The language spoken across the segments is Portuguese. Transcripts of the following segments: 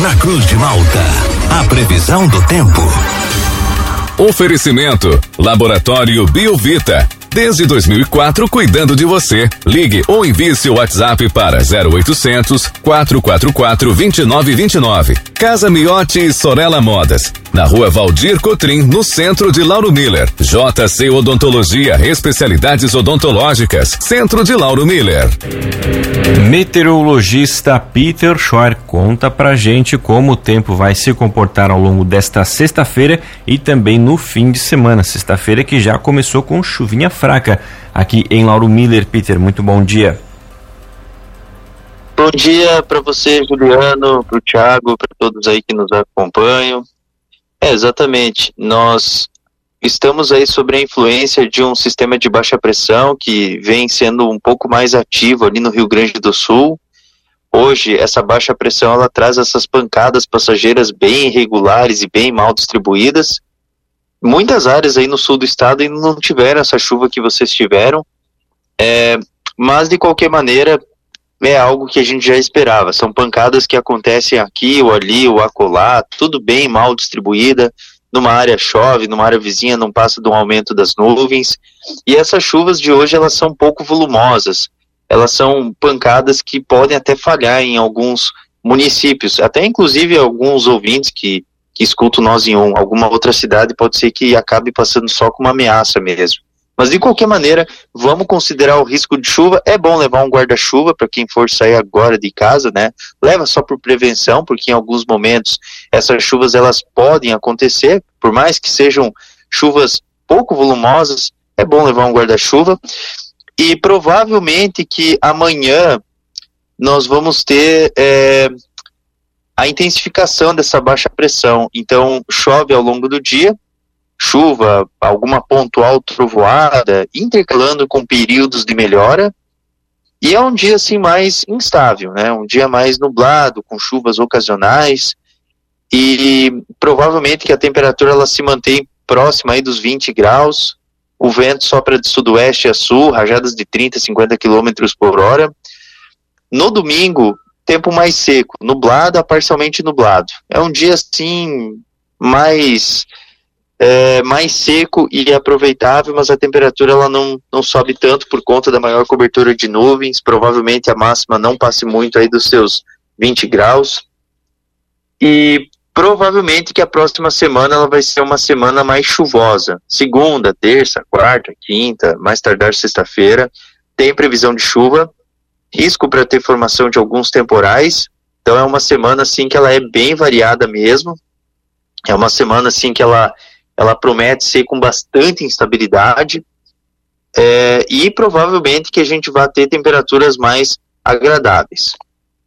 Na Cruz de Malta, a previsão do tempo. Oferecimento: Laboratório Biovita. Desde 2004, cuidando de você. Ligue ou envie seu WhatsApp para 0800 444 2929. Casa Miotti e Sorella Modas. Na rua Valdir Cotrim, no centro de Lauro Miller. JC Odontologia, especialidades odontológicas. Centro de Lauro Miller. Meteorologista Peter Schor conta pra gente como o tempo vai se comportar ao longo desta sexta-feira e também no fim de semana. Sexta-feira que já começou com chuvinha fraca aqui em Lauro Miller. Peter, muito bom dia. Bom dia para você, Juliano, para o Thiago, para todos aí que nos acompanham. É, exatamente. Nós estamos aí sobre a influência de um sistema de baixa pressão que vem sendo um pouco mais ativo ali no Rio Grande do Sul. Hoje, essa baixa pressão ela traz essas pancadas passageiras bem irregulares e bem mal distribuídas muitas áreas aí no sul do estado ainda não tiveram essa chuva que vocês tiveram, é, mas de qualquer maneira é algo que a gente já esperava. São pancadas que acontecem aqui ou ali ou acolá, tudo bem mal distribuída. Numa área chove, numa área vizinha não passa de um aumento das nuvens. E essas chuvas de hoje elas são pouco volumosas. Elas são pancadas que podem até falhar em alguns municípios, até inclusive alguns ouvintes que que escuta nós em um, alguma outra cidade pode ser que acabe passando só com uma ameaça mesmo. Mas de qualquer maneira, vamos considerar o risco de chuva. É bom levar um guarda-chuva para quem for sair agora de casa, né? Leva só por prevenção, porque em alguns momentos essas chuvas elas podem acontecer, por mais que sejam chuvas pouco volumosas, é bom levar um guarda-chuva. E provavelmente que amanhã nós vamos ter é, a intensificação dessa baixa pressão. Então, chove ao longo do dia, chuva, alguma pontual trovoada, intercalando com períodos de melhora. E é um dia assim mais instável, né? Um dia mais nublado, com chuvas ocasionais. E provavelmente que a temperatura ela se mantém próxima aí dos 20 graus. O vento sopra de sudoeste a sul, rajadas de 30, 50 quilômetros por hora. No domingo, tempo mais seco, nublado a parcialmente nublado. É um dia assim mais é, mais seco e aproveitável, mas a temperatura ela não, não sobe tanto por conta da maior cobertura de nuvens. Provavelmente a máxima não passe muito aí dos seus 20 graus. E provavelmente que a próxima semana ela vai ser uma semana mais chuvosa. Segunda, terça, quarta, quinta, mais tardar sexta-feira, tem previsão de chuva risco para ter formação de alguns temporais. Então é uma semana assim que ela é bem variada mesmo. É uma semana assim que ela ela promete ser com bastante instabilidade é, e provavelmente que a gente vai ter temperaturas mais agradáveis.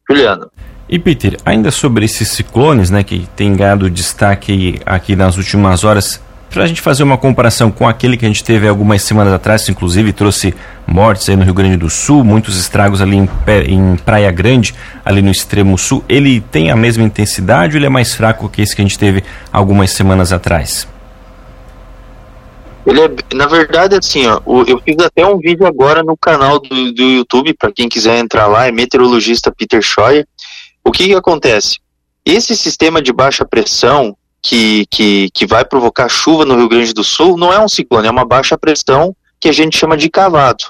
Juliano. E Peter, ainda sobre esses ciclones, né, que tem ganhado destaque aqui nas últimas horas, para a gente fazer uma comparação com aquele que a gente teve algumas semanas atrás, inclusive trouxe mortes aí no Rio Grande do Sul, muitos estragos ali em, em, Praia Grande, ali no extremo sul, ele tem a mesma intensidade ou ele é mais fraco que esse que a gente teve algumas semanas atrás? Ele é, na verdade, assim, ó, eu fiz até um vídeo agora no canal do, do YouTube, para quem quiser entrar lá, é meteorologista Peter Scheuer. O que, que acontece? Esse sistema de baixa pressão, que, que, que vai provocar chuva no Rio Grande do Sul não é um ciclone, é uma baixa pressão que a gente chama de cavado.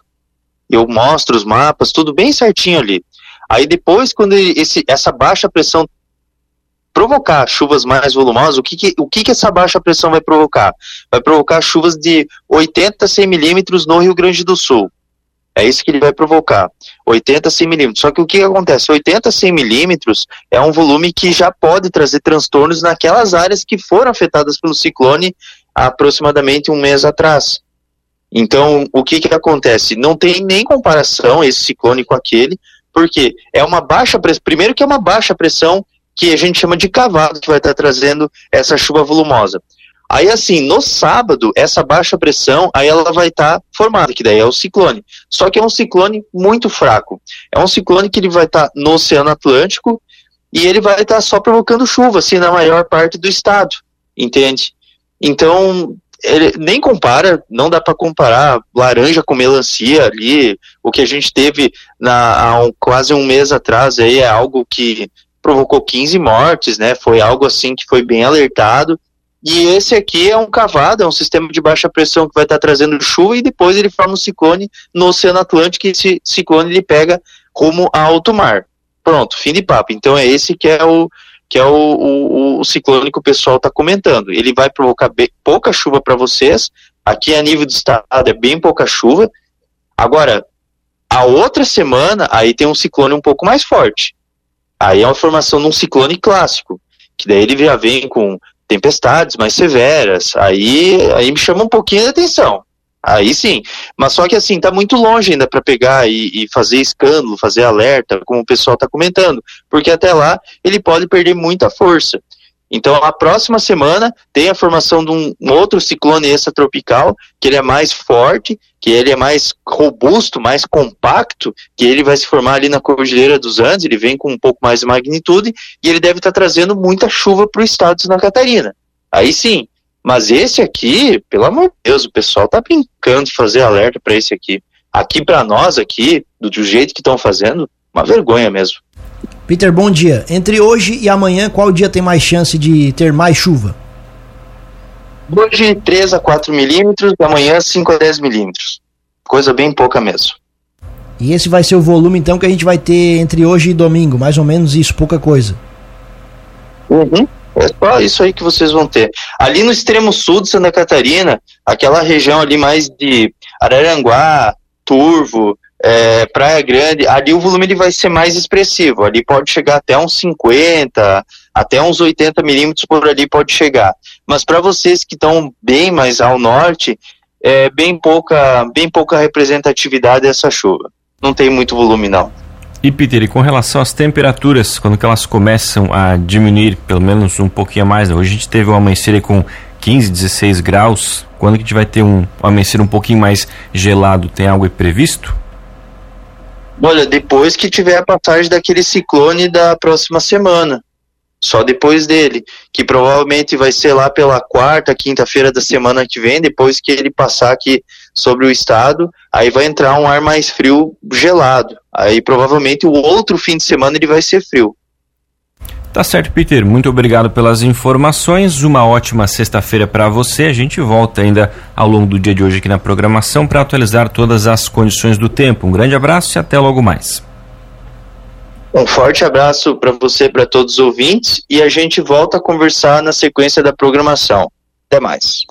Eu mostro os mapas, tudo bem certinho ali. Aí depois, quando esse, essa baixa pressão provocar chuvas mais volumosas, o que, que o que, que essa baixa pressão vai provocar? Vai provocar chuvas de 80 a 100 milímetros no Rio Grande do Sul. É isso que ele vai provocar. 80 a 100 milímetros. Só que o que acontece? 80 a 100 milímetros é um volume que já pode trazer transtornos naquelas áreas que foram afetadas pelo ciclone há aproximadamente um mês atrás. Então, o que, que acontece? Não tem nem comparação esse ciclone com aquele, porque é uma baixa pressão. Primeiro que é uma baixa pressão que a gente chama de cavalo, que vai estar trazendo essa chuva volumosa. Aí, assim, no sábado, essa baixa pressão, aí ela vai estar tá formada, que daí é o ciclone. Só que é um ciclone muito fraco. É um ciclone que ele vai estar tá no Oceano Atlântico e ele vai estar tá só provocando chuva, assim, na maior parte do estado, entende? Então, ele nem compara, não dá para comparar laranja com melancia ali. O que a gente teve na, há um, quase um mês atrás aí é algo que provocou 15 mortes, né? Foi algo assim que foi bem alertado. E esse aqui é um cavado, é um sistema de baixa pressão que vai estar trazendo chuva e depois ele forma um ciclone no Oceano Atlântico e esse ciclone ele pega rumo alto mar. Pronto, fim de papo. Então é esse que é o que é o, o, o ciclone que o pessoal está comentando. Ele vai provocar bem, pouca chuva para vocês. Aqui a nível do estado é bem pouca chuva. Agora, a outra semana, aí tem um ciclone um pouco mais forte. Aí é uma formação de um ciclone clássico, que daí ele já vem com tempestades mais severas. Aí, aí me chama um pouquinho de atenção. Aí sim. Mas só que assim, tá muito longe ainda para pegar e, e, fazer escândalo, fazer alerta, como o pessoal está comentando. Porque até lá ele pode perder muita força. Então, a próxima semana tem a formação de um, um, outro ciclone extratropical, que ele é mais forte, que ele é mais robusto, mais compacto, que ele vai se formar ali na Cordilheira dos Andes, ele vem com um pouco mais de magnitude, e ele deve estar tá trazendo muita chuva para o estado de Santa Catarina. Aí sim, mas esse aqui, pelo amor de Deus, o pessoal tá brincando de fazer alerta para esse aqui. Aqui para nós aqui, do, do jeito que estão fazendo, uma vergonha mesmo. Peter, bom dia. Entre hoje e amanhã, qual dia tem mais chance de ter mais chuva? Hoje 3 a 4 milímetros, amanhã 5 a 10 milímetros. Coisa bem pouca mesmo. E esse vai ser o volume então que a gente vai ter entre hoje e domingo, mais ou menos isso, pouca coisa. Uhum. É só isso aí que vocês vão ter. Ali no extremo sul de Santa Catarina, aquela região ali mais de Araranguá, Turvo, é, Praia Grande, ali o volume ele vai ser mais expressivo. Ali pode chegar até uns 50, até uns 80 milímetros por ali pode chegar. Mas para vocês que estão bem mais ao norte, é bem pouca, bem pouca representatividade dessa chuva. Não tem muito volume não. E Peter, e com relação às temperaturas, quando que elas começam a diminuir, pelo menos um pouquinho mais, né? hoje a gente teve um amanhecer com 15, 16 graus, quando que a gente vai ter um, um amanhecer um pouquinho mais gelado, tem algo previsto? Olha, depois que tiver a passagem daquele ciclone da próxima semana, só depois dele, que provavelmente vai ser lá pela quarta, quinta-feira da semana que vem, depois que ele passar aqui sobre o estado, aí vai entrar um ar mais frio gelado. Aí provavelmente o outro fim de semana ele vai ser frio. Tá certo, Peter. Muito obrigado pelas informações. Uma ótima sexta-feira para você. A gente volta ainda ao longo do dia de hoje aqui na programação para atualizar todas as condições do tempo. Um grande abraço e até logo mais. Um forte abraço para você para todos os ouvintes e a gente volta a conversar na sequência da programação. Até mais.